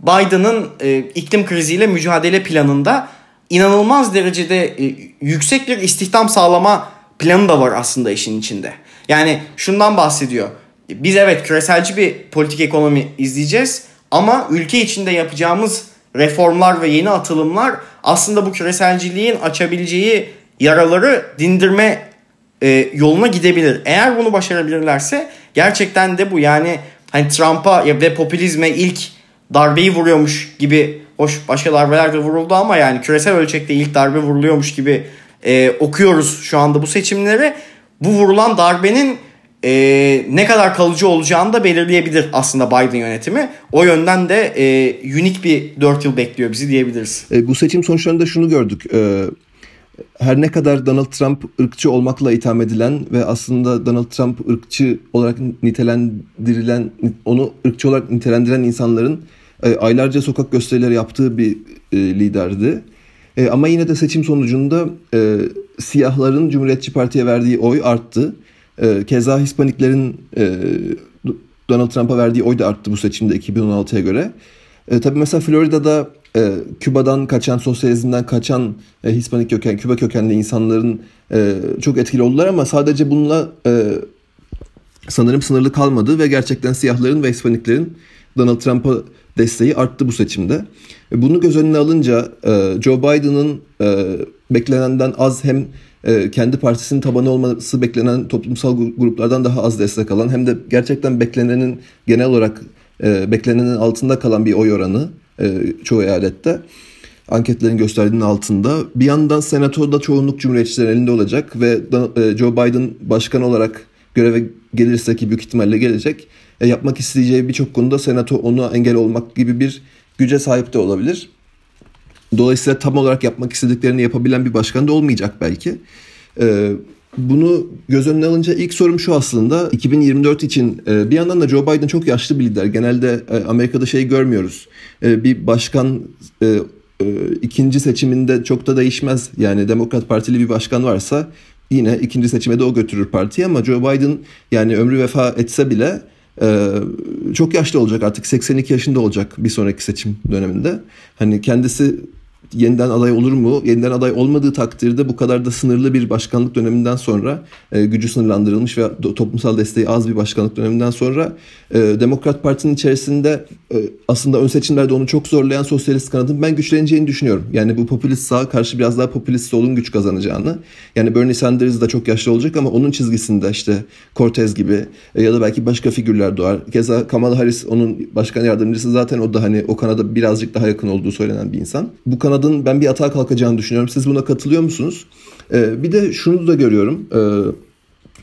Speaker 2: Biden'ın e, iklim kriziyle mücadele planında inanılmaz derecede e, yüksek bir istihdam sağlama planı da var aslında işin içinde. Yani şundan bahsediyor. Biz evet küreselci bir politik ekonomi izleyeceğiz ama ülke içinde yapacağımız reformlar ve yeni atılımlar aslında bu küreselciliğin açabileceği yaraları dindirme e, yoluna gidebilir. Eğer bunu başarabilirlerse gerçekten de bu yani hani Trump'a ve popülizme ilk darbeyi vuruyormuş gibi hoş başka darbeler de vuruldu ama yani küresel ölçekte ilk darbe vuruluyormuş gibi e, okuyoruz şu anda bu seçimleri. Bu vurulan darbenin e, ne kadar kalıcı olacağını da belirleyebilir aslında Biden yönetimi. O yönden de e, unik bir 4 yıl bekliyor bizi diyebiliriz.
Speaker 1: E, bu seçim sonuçlarında şunu gördük. E, her ne kadar Donald Trump ırkçı olmakla itham edilen ve aslında Donald Trump ırkçı olarak nitelendirilen, onu ırkçı olarak nitelendiren insanların e, aylarca sokak gösterileri yaptığı bir e, liderdi. E, ama yine de seçim sonucunda siyahların Cumhuriyetçi Parti'ye verdiği oy arttı. Keza Hispaniklerin Donald Trump'a verdiği oy da arttı bu seçimde 2016'ya göre. E, tabii mesela Florida'da e, Küba'dan kaçan, sosyalizmden kaçan e, Hispanik köken, Küba kökenli insanların e, çok etkili oldular ama sadece bununla e, sanırım sınırlı kalmadı ve gerçekten siyahların ve Hispaniklerin Donald Trump'a desteği arttı bu seçimde. E, bunu göz önüne alınca e, Joe Biden'ın e, beklenenden az hem e, kendi partisinin tabanı olması beklenen toplumsal gruplardan daha az destek alan hem de gerçekten beklenenin genel olarak e, beklenenin altında kalan bir oy oranı e, çoğu eyalette anketlerin gösterdiğinin altında. Bir yandan senatoda çoğunluk cumhuriyetçilerin elinde olacak ve e, Joe Biden başkan olarak göreve gelirse ki büyük ihtimalle gelecek. E, yapmak isteyeceği birçok konuda senato onu engel olmak gibi bir güce sahip de olabilir. Dolayısıyla tam olarak yapmak istediklerini yapabilen bir başkan da olmayacak belki. Ee, bunu göz önüne alınca ilk sorum şu aslında 2024 için e, bir yandan da Joe Biden çok yaşlı bir lider. Genelde e, Amerika'da şey görmüyoruz. E, bir başkan ikinci seçiminde çok da değişmez. Yani Demokrat Partili bir başkan varsa yine ikinci seçime de o götürür partiyi ama Joe Biden yani ömrü vefa etse bile çok yaşlı olacak artık 82 yaşında olacak bir sonraki seçim döneminde. Hani kendisi yeniden aday olur mu? Yeniden aday olmadığı takdirde bu kadar da sınırlı bir başkanlık döneminden sonra e, gücü sınırlandırılmış ve toplumsal desteği az bir başkanlık döneminden sonra e, Demokrat Parti'nin içerisinde e, aslında ön seçimlerde onu çok zorlayan sosyalist kanadın ben güçleneceğini düşünüyorum. Yani bu popülist sağ karşı biraz daha popülist solun güç kazanacağını. Yani Bernie Sanders da çok yaşlı olacak ama onun çizgisinde işte Cortez gibi e, ya da belki başka figürler doğar. Keza Kamala Harris onun başkan yardımcısı zaten o da hani o kanada birazcık daha yakın olduğu söylenen bir insan. Bu kanada adın ben bir atağa kalkacağını düşünüyorum. Siz buna katılıyor musunuz? Ee, bir de şunu da görüyorum. Ee,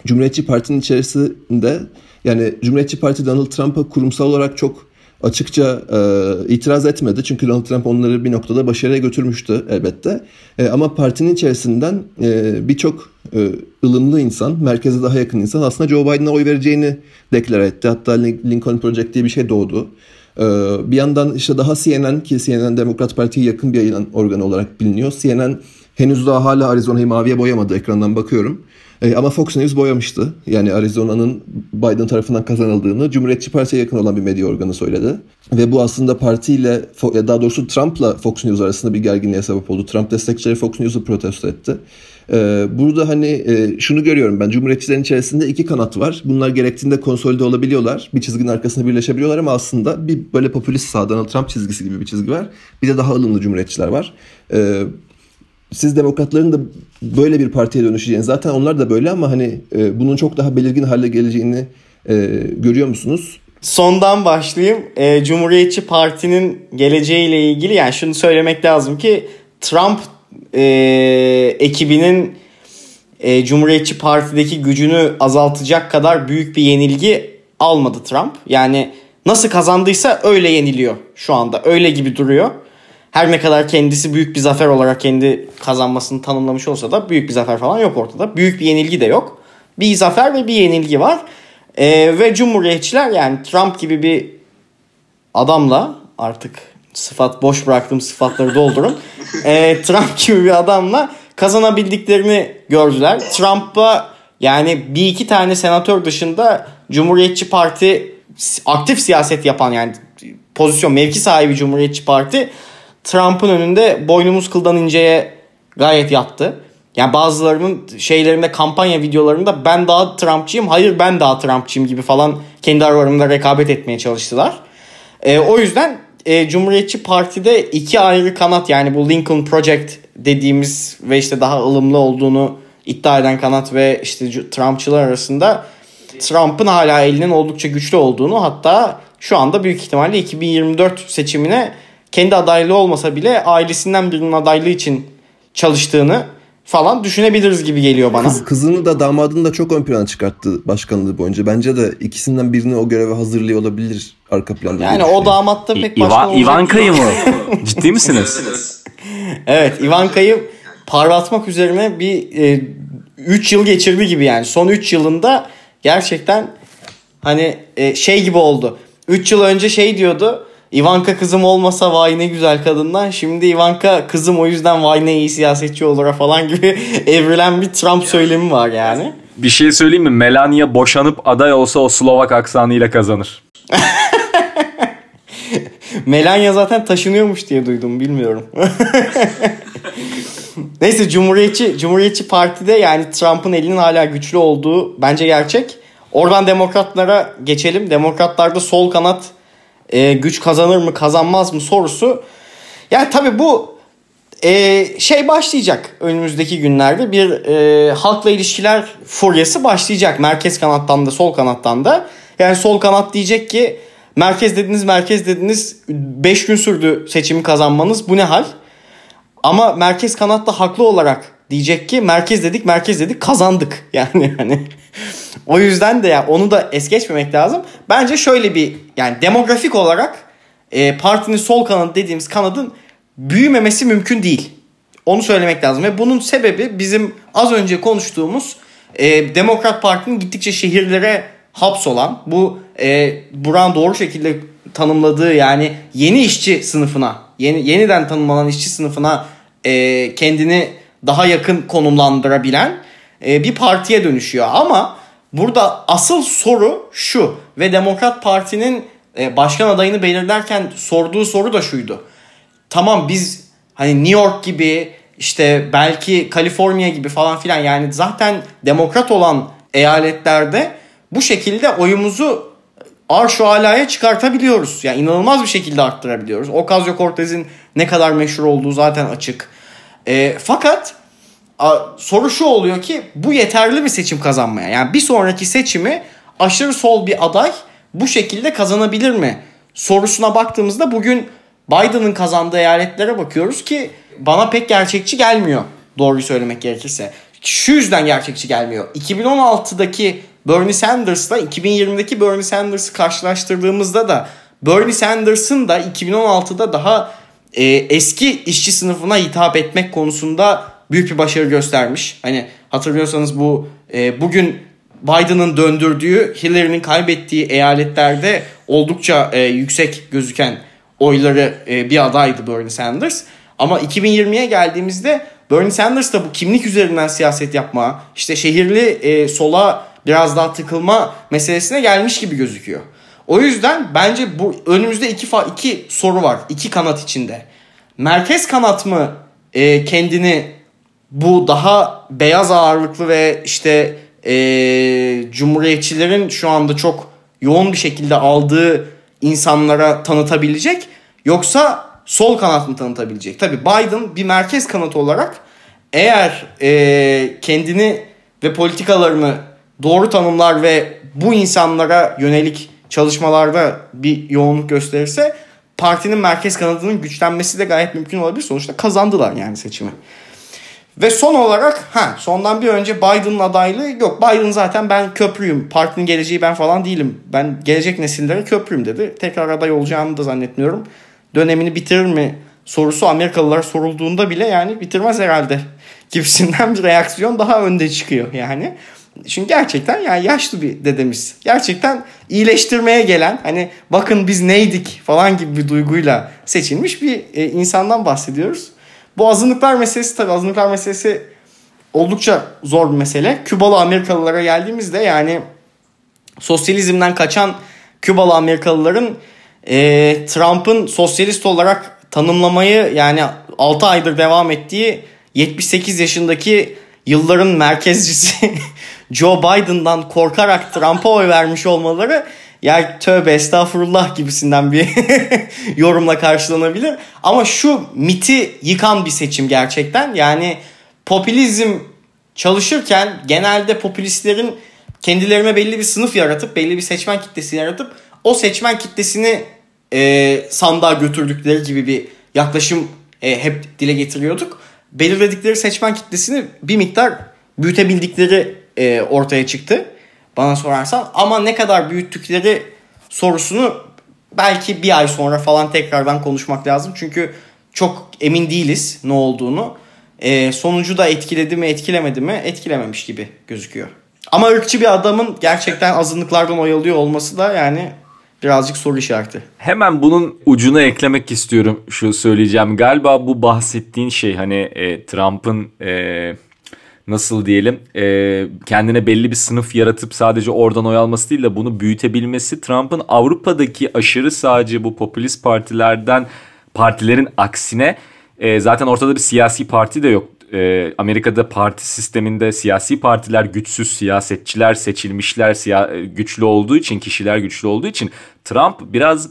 Speaker 1: Cumhuriyetçi Parti'nin içerisinde yani Cumhuriyetçi Parti Donald Trump'a kurumsal olarak çok açıkça e, itiraz etmedi. Çünkü Donald Trump onları bir noktada başarıya götürmüştü elbette. E, ama partinin içerisinden e, birçok e, ılımlı insan, merkeze daha yakın insan aslında Joe Biden'a oy vereceğini deklar etti. Hatta Lincoln Project diye bir şey doğdu. Ee, bir yandan işte daha CNN ki CNN Demokrat Parti'ye yakın bir yayın organı olarak biliniyor. CNN henüz daha hala Arizona'yı maviye boyamadı ekrandan bakıyorum. Ee, ama Fox News boyamıştı. Yani Arizona'nın Biden tarafından kazanıldığını Cumhuriyetçi Parti'ye yakın olan bir medya organı söyledi. Ve bu aslında partiyle daha doğrusu Trump'la Fox News arasında bir gerginliğe sebep oldu. Trump destekçileri Fox News'u protesto etti. Ee, burada hani e, şunu görüyorum ben Cumhuriyetçilerin içerisinde iki kanat var. Bunlar gerektiğinde konsolide olabiliyorlar. Bir çizginin arkasında birleşebiliyorlar ama aslında bir böyle popülist sağ Donald Trump çizgisi gibi bir çizgi var. Bir de daha ılımlı Cumhuriyetçiler var. Ee, siz demokratların da böyle bir partiye dönüşeceğini zaten onlar da böyle ama hani e, bunun çok daha belirgin hale geleceğini e, görüyor musunuz?
Speaker 2: Sondan başlayayım. E, Cumhuriyetçi Parti'nin geleceğiyle ilgili yani şunu söylemek lazım ki Trump e, ekibinin e, Cumhuriyetçi Parti'deki gücünü azaltacak kadar büyük bir yenilgi almadı Trump. Yani nasıl kazandıysa öyle yeniliyor şu anda. Öyle gibi duruyor. Her ne kadar kendisi büyük bir zafer olarak kendi kazanmasını tanımlamış olsa da büyük bir zafer falan yok ortada. Büyük bir yenilgi de yok. Bir zafer ve bir yenilgi var. Ee, ve Cumhuriyetçiler yani Trump gibi bir adamla artık sıfat boş bıraktığım sıfatları doldurun. ee, Trump gibi bir adamla kazanabildiklerini gördüler. Trump'a yani bir iki tane senatör dışında Cumhuriyetçi Parti aktif siyaset yapan yani pozisyon mevki sahibi Cumhuriyetçi Parti Trump'ın önünde boynumuz kıldan inceye gayet yattı. Yani bazılarının şeylerinde kampanya videolarında ben daha Trumpçıyım, hayır ben daha Trumpçıyım gibi falan kendi aralarında rekabet etmeye çalıştılar. E, o yüzden e, Cumhuriyetçi Parti'de iki ayrı kanat yani bu Lincoln Project dediğimiz ve işte daha ılımlı olduğunu iddia eden kanat ve işte Trumpçılar arasında Trump'ın hala elinin oldukça güçlü olduğunu hatta şu anda büyük ihtimalle 2024 seçimine kendi adaylığı olmasa bile ailesinden birinin adaylığı için çalıştığını falan düşünebiliriz gibi geliyor bana.
Speaker 1: Kız, kızını da damadını da çok ön plana çıkarttı başkanlığı boyunca. Bence de ikisinden birini o göreve hazırlıyor olabilir arka planda.
Speaker 2: Yani o damat da pek başkan
Speaker 3: olacak. Ivanka'yı mı? Ciddi misiniz?
Speaker 2: evet Ivanka'yı parlatmak üzerine bir 3 e, yıl geçirdi gibi yani. Son 3 yılında gerçekten hani e, şey gibi oldu. 3 yıl önce şey diyordu Ivanka kızım olmasa vay ne güzel kadından. Şimdi Ivanka kızım o yüzden vay ne iyi siyasetçi olur falan gibi evrilen bir Trump söylemi var yani.
Speaker 3: Bir şey söyleyeyim mi? Melania boşanıp aday olsa o Slovak aksanıyla kazanır.
Speaker 2: Melania zaten taşınıyormuş diye duydum bilmiyorum. Neyse Cumhuriyetçi Cumhuriyetçi Parti'de yani Trump'ın elinin hala güçlü olduğu bence gerçek. Oradan demokratlara geçelim. Demokratlarda sol kanat e, güç kazanır mı kazanmaz mı sorusu. Yani tabii bu e, şey başlayacak önümüzdeki günlerde bir e, halkla ilişkiler furyası başlayacak. Merkez kanattan da sol kanattan da. Yani sol kanat diyecek ki merkez dediniz merkez dediniz 5 gün sürdü seçimi kazanmanız bu ne hal? Ama merkez kanatta haklı olarak diyecek ki merkez dedik merkez dedik kazandık. Yani hani o yüzden de ya onu da es geçmemek lazım. Bence şöyle bir yani demografik olarak e, partinin sol kanadı dediğimiz kanadın büyümemesi mümkün değil. Onu söylemek lazım ve bunun sebebi bizim az önce konuştuğumuz e, Demokrat Parti'nin gittikçe şehirlere hapsolan bu e, Buran doğru şekilde tanımladığı yani yeni işçi sınıfına yeni yeniden tanımlanan işçi sınıfına e, kendini daha yakın konumlandırabilen e, bir partiye dönüşüyor. Ama burada asıl soru şu ve Demokrat Parti'nin e, başkan adayını belirlerken sorduğu soru da şuydu. Tamam biz hani New York gibi işte belki Kaliforniya gibi falan filan yani zaten demokrat olan eyaletlerde bu şekilde oyumuzu arş alaya çıkartabiliyoruz. Yani inanılmaz bir şekilde arttırabiliyoruz. Ocasio-Cortez'in ne kadar meşhur olduğu zaten açık. E, fakat soru şu oluyor ki bu yeterli bir seçim kazanmaya. Yani bir sonraki seçimi aşırı sol bir aday bu şekilde kazanabilir mi? Sorusuna baktığımızda bugün Biden'ın kazandığı eyaletlere bakıyoruz ki bana pek gerçekçi gelmiyor. Doğruyu söylemek gerekirse. Şu yüzden gerçekçi gelmiyor. 2016'daki Bernie Sanders'la 2020'deki Bernie Sanders'ı karşılaştırdığımızda da Bernie Sanders'ın da 2016'da daha e, eski işçi sınıfına hitap etmek konusunda büyük bir başarı göstermiş. Hani hatırlıyorsanız bu e, bugün Biden'ın döndürdüğü Hillary'nin kaybettiği eyaletlerde oldukça e, yüksek gözüken oyları e, bir adaydı Bernie Sanders. Ama 2020'ye geldiğimizde Bernie Sanders da bu kimlik üzerinden siyaset yapma, işte şehirli e, sola biraz daha tıkılma meselesine gelmiş gibi gözüküyor. O yüzden bence bu önümüzde iki fa iki soru var. iki kanat içinde. Merkez kanat mı e, kendini bu daha beyaz ağırlıklı ve işte e, cumhuriyetçilerin şu anda çok yoğun bir şekilde aldığı insanlara tanıtabilecek yoksa sol kanat mı tanıtabilecek? Tabi Biden bir merkez kanat olarak eğer e, kendini ve politikalarını doğru tanımlar ve bu insanlara yönelik çalışmalarda bir yoğunluk gösterirse partinin merkez kanadının güçlenmesi de gayet mümkün olabilir. Sonuçta kazandılar yani seçimi. Ve son olarak ha sondan bir önce Biden'ın adaylığı yok. Biden zaten ben köprüyüm. Partinin geleceği ben falan değilim. Ben gelecek nesillere köprüyüm dedi. Tekrar aday olacağını da zannetmiyorum. Dönemini bitirir mi sorusu Amerikalılara sorulduğunda bile yani bitirmez herhalde gibisinden bir reaksiyon daha önde çıkıyor yani. Çünkü gerçekten yani yaşlı bir dedemiz. Gerçekten iyileştirmeye gelen hani bakın biz neydik falan gibi bir duyguyla seçilmiş bir e, insandan bahsediyoruz. Bu azınlıklar meselesi tabii azınlıklar meselesi oldukça zor bir mesele. Kübalı Amerikalılara geldiğimizde yani sosyalizmden kaçan Kübalı Amerikalıların e, Trump'ın sosyalist olarak tanımlamayı yani 6 aydır devam ettiği 78 yaşındaki yılların merkezcisi Joe Biden'dan korkarak Trump'a oy vermiş olmaları yani tövbe estağfurullah gibisinden bir yorumla karşılanabilir. Ama şu miti yıkan bir seçim gerçekten. Yani popülizm çalışırken genelde popülistlerin kendilerine belli bir sınıf yaratıp belli bir seçmen kitlesi yaratıp o seçmen kitlesini e, sandığa götürdükleri gibi bir yaklaşım e, hep dile getiriyorduk. Belirledikleri seçmen kitlesini bir miktar büyütebildikleri e, ortaya çıktı bana sorarsan. Ama ne kadar büyüttükleri sorusunu belki bir ay sonra falan tekrardan konuşmak lazım. Çünkü çok emin değiliz ne olduğunu. E, sonucu da etkiledi mi etkilemedi mi etkilememiş gibi gözüküyor. Ama ırkçı bir adamın gerçekten azınlıklardan oyalıyor olması da yani birazcık soru işareti.
Speaker 3: Hemen bunun ucuna eklemek istiyorum şu söyleyeceğim. Galiba bu bahsettiğin şey hani e, Trump'ın e, nasıl diyelim e, kendine belli bir sınıf yaratıp sadece oradan oy alması değil de bunu büyütebilmesi Trump'ın Avrupa'daki aşırı sağcı bu popülist partilerden partilerin aksine e, zaten ortada bir siyasi parti de yok. E, Amerika'da parti sisteminde siyasi partiler güçsüz, siyasetçiler seçilmişler siya- güçlü olduğu için, kişiler güçlü olduğu için Trump biraz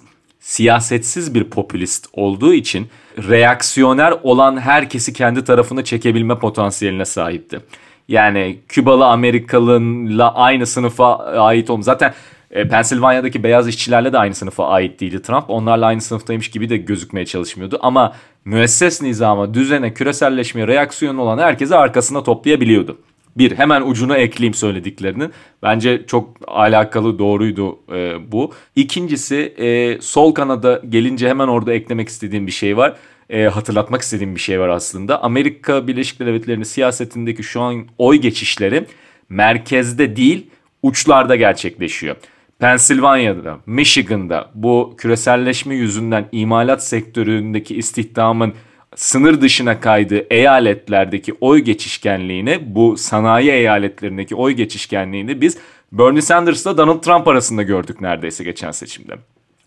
Speaker 3: siyasetsiz bir popülist olduğu için reaksiyoner olan herkesi kendi tarafına çekebilme potansiyeline sahipti. Yani Kübalı Amerikalı'nla aynı sınıfa ait olm. Zaten e, Pensilvanya'daki beyaz işçilerle de aynı sınıfa ait değildi Trump. Onlarla aynı sınıftaymış gibi de gözükmeye çalışmıyordu. Ama müesses nizama, düzene, küreselleşmeye reaksiyon olan herkesi arkasına toplayabiliyordu. Bir hemen ucuna ekleyeyim söylediklerinin. Bence çok alakalı doğruydu e, bu. İkincisi e, sol kanada gelince hemen orada eklemek istediğim bir şey var. E, hatırlatmak istediğim bir şey var aslında. Amerika Birleşik Devletleri'nin siyasetindeki şu an oy geçişleri merkezde değil uçlarda gerçekleşiyor. Pennsylvania'da, Michigan'da bu küreselleşme yüzünden imalat sektöründeki istihdamın sınır dışına kaydığı eyaletlerdeki oy geçişkenliğini bu sanayi eyaletlerindeki oy geçişkenliğini biz Bernie Sanders'la Donald Trump arasında gördük neredeyse geçen seçimde.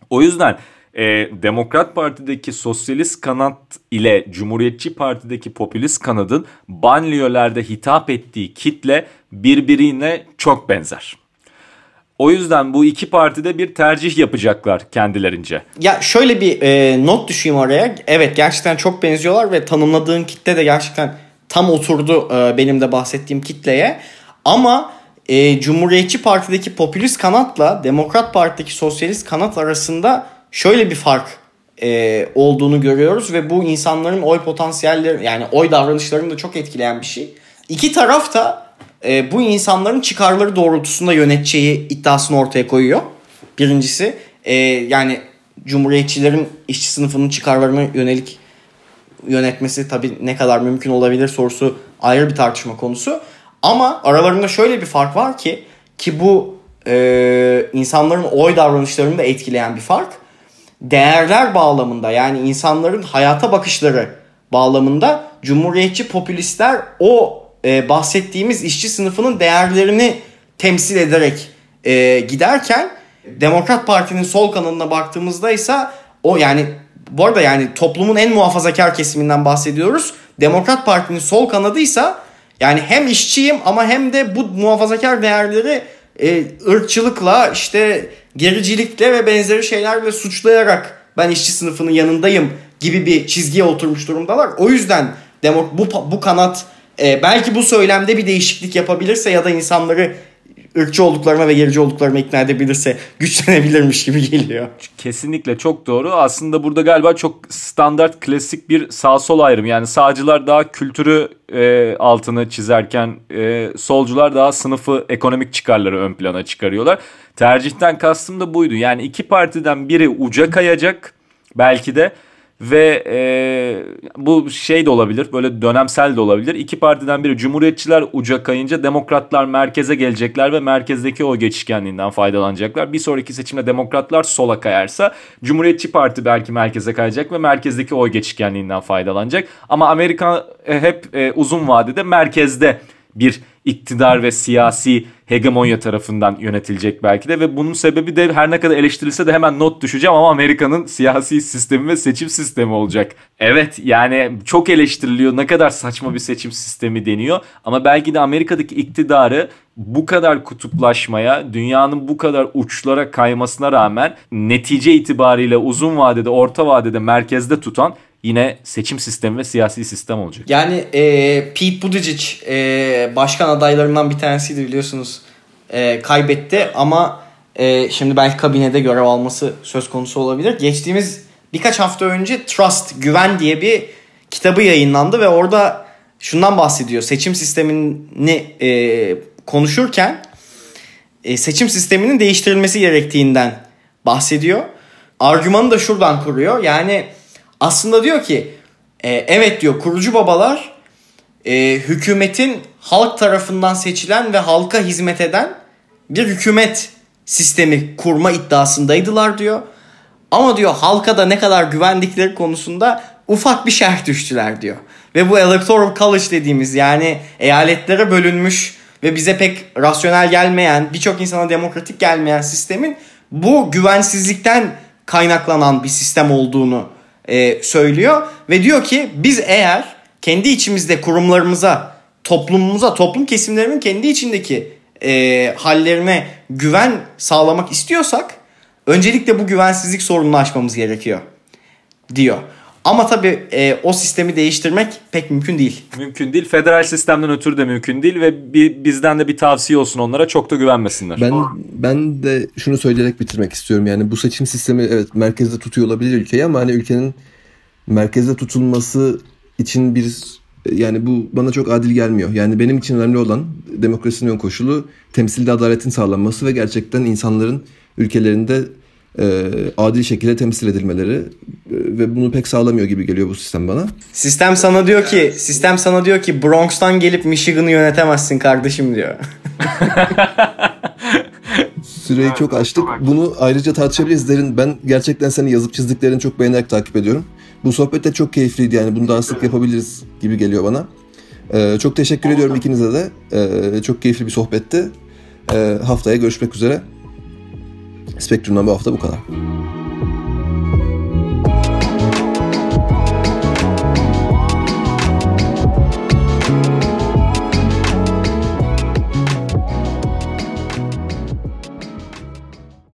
Speaker 3: O yüzden e, Demokrat Parti'deki sosyalist kanat ile Cumhuriyetçi Parti'deki popülist kanadın banliyölerde hitap ettiği kitle birbirine çok benzer. O yüzden bu iki partide bir tercih yapacaklar kendilerince.
Speaker 2: Ya şöyle bir e, not düşeyim oraya. Evet gerçekten çok benziyorlar ve tanımladığın kitle de gerçekten tam oturdu e, benim de bahsettiğim kitleye. Ama e, Cumhuriyetçi Parti'deki popülist kanatla Demokrat Parti'deki sosyalist kanat arasında şöyle bir fark e, olduğunu görüyoruz ve bu insanların oy potansiyelleri yani oy davranışlarını da çok etkileyen bir şey. İki taraf da e, bu insanların çıkarları doğrultusunda yöneteceği iddiasını ortaya koyuyor. Birincisi e, yani Cumhuriyetçilerin işçi sınıfının çıkarlarına yönelik yönetmesi tabii ne kadar mümkün olabilir sorusu ayrı bir tartışma konusu. Ama aralarında şöyle bir fark var ki ki bu e, insanların oy davranışlarını da etkileyen bir fark. Değerler bağlamında yani insanların hayata bakışları bağlamında Cumhuriyetçi popülistler o e, bahsettiğimiz işçi sınıfının değerlerini temsil ederek e, giderken Demokrat Parti'nin sol kanalına baktığımızda ise o yani bu arada yani toplumun en muhafazakar kesiminden bahsediyoruz. Demokrat Parti'nin sol kanadıysa yani hem işçiyim ama hem de bu muhafazakar değerleri e, ırkçılıkla işte gericilikle ve benzeri şeylerle suçlayarak ben işçi sınıfının yanındayım gibi bir çizgiye oturmuş durumdalar. O yüzden demok bu, bu kanat e, belki bu söylemde bir değişiklik yapabilirse ya da insanları ırkçı olduklarına ve gerici olduklarına ikna edebilirse güçlenebilirmiş gibi geliyor.
Speaker 3: Kesinlikle çok doğru. Aslında burada galiba çok standart klasik bir sağ sol ayrım. Yani sağcılar daha kültürü e, altını çizerken e, solcular daha sınıfı ekonomik çıkarları ön plana çıkarıyorlar. Tercihten kastım da buydu. Yani iki partiden biri uca kayacak belki de ve e, bu şey de olabilir böyle dönemsel de olabilir. İki partiden biri Cumhuriyetçiler uca kayınca Demokratlar merkeze gelecekler ve merkezdeki o geçişkenliğinden faydalanacaklar. Bir sonraki seçimde Demokratlar sola kayarsa Cumhuriyetçi Parti belki merkeze kayacak ve merkezdeki o geçişkenliğinden faydalanacak. Ama Amerika e, hep e, uzun vadede merkezde bir iktidar ve siyasi hegemonya tarafından yönetilecek belki de. Ve bunun sebebi de her ne kadar eleştirilse de hemen not düşeceğim ama Amerika'nın siyasi sistemi ve seçim sistemi olacak. Evet yani çok eleştiriliyor. Ne kadar saçma bir seçim sistemi deniyor. Ama belki de Amerika'daki iktidarı bu kadar kutuplaşmaya, dünyanın bu kadar uçlara kaymasına rağmen netice itibariyle uzun vadede, orta vadede merkezde tutan yine seçim sistemi ve siyasi sistem olacak.
Speaker 2: Yani e, Pete Buttigieg e, başkan adaylarından bir tanesiydi biliyorsunuz. E, kaybetti ama e, şimdi belki kabinede görev alması söz konusu olabilir. Geçtiğimiz birkaç hafta önce Trust, Güven diye bir kitabı yayınlandı ve orada şundan bahsediyor. Seçim sistemini e, konuşurken e, seçim sisteminin değiştirilmesi gerektiğinden bahsediyor. Argümanı da şuradan kuruyor. Yani aslında diyor ki e, evet diyor kurucu babalar e, hükümetin halk tarafından seçilen ve halka hizmet eden bir hükümet sistemi kurma iddiasındaydılar diyor. Ama diyor halka da ne kadar güvendikleri konusunda ufak bir şerh düştüler diyor. Ve bu electoral college dediğimiz yani eyaletlere bölünmüş ve bize pek rasyonel gelmeyen, birçok insana demokratik gelmeyen sistemin bu güvensizlikten kaynaklanan bir sistem olduğunu e, söylüyor ve diyor ki biz eğer kendi içimizde kurumlarımıza, toplumumuza, toplum kesimlerinin kendi içindeki e, hallerine güven sağlamak istiyorsak öncelikle bu güvensizlik sorununu aşmamız gerekiyor diyor. Ama tabii e, o sistemi değiştirmek pek mümkün değil.
Speaker 3: Mümkün değil. Federal sistemden ötürü de mümkün değil ve bir, bizden de bir tavsiye olsun onlara çok da güvenmesinler.
Speaker 1: Ben ben de şunu söyleyerek bitirmek istiyorum. Yani bu seçim sistemi evet merkezde tutuyor olabilir ülkeyi ama hani ülkenin merkezde tutulması için bir yani bu bana çok adil gelmiyor. Yani benim için önemli olan demokrasinin ön koşulu temsilde adaletin sağlanması ve gerçekten insanların ülkelerinde e, adil şekilde temsil edilmeleri e, ve bunu pek sağlamıyor gibi geliyor bu sistem bana.
Speaker 2: Sistem sana diyor ki, sistem sana diyor ki Bronx'tan gelip Michigan'ı yönetemezsin kardeşim diyor.
Speaker 1: Süreyi
Speaker 4: Evet,
Speaker 1: çok açtık. Bunu ayrıca tartışabiliriz derin. Ben gerçekten senin yazıp çizdiklerini çok beğenerek takip ediyorum. Bu sohbet de çok keyifliydi yani bunu daha sık yapabiliriz gibi geliyor bana. Ee, çok teşekkür ediyorum ikinize de. Ee, çok keyifli bir sohbetti. Ee, haftaya görüşmek üzere. Spektrum'dan bu hafta bu kadar.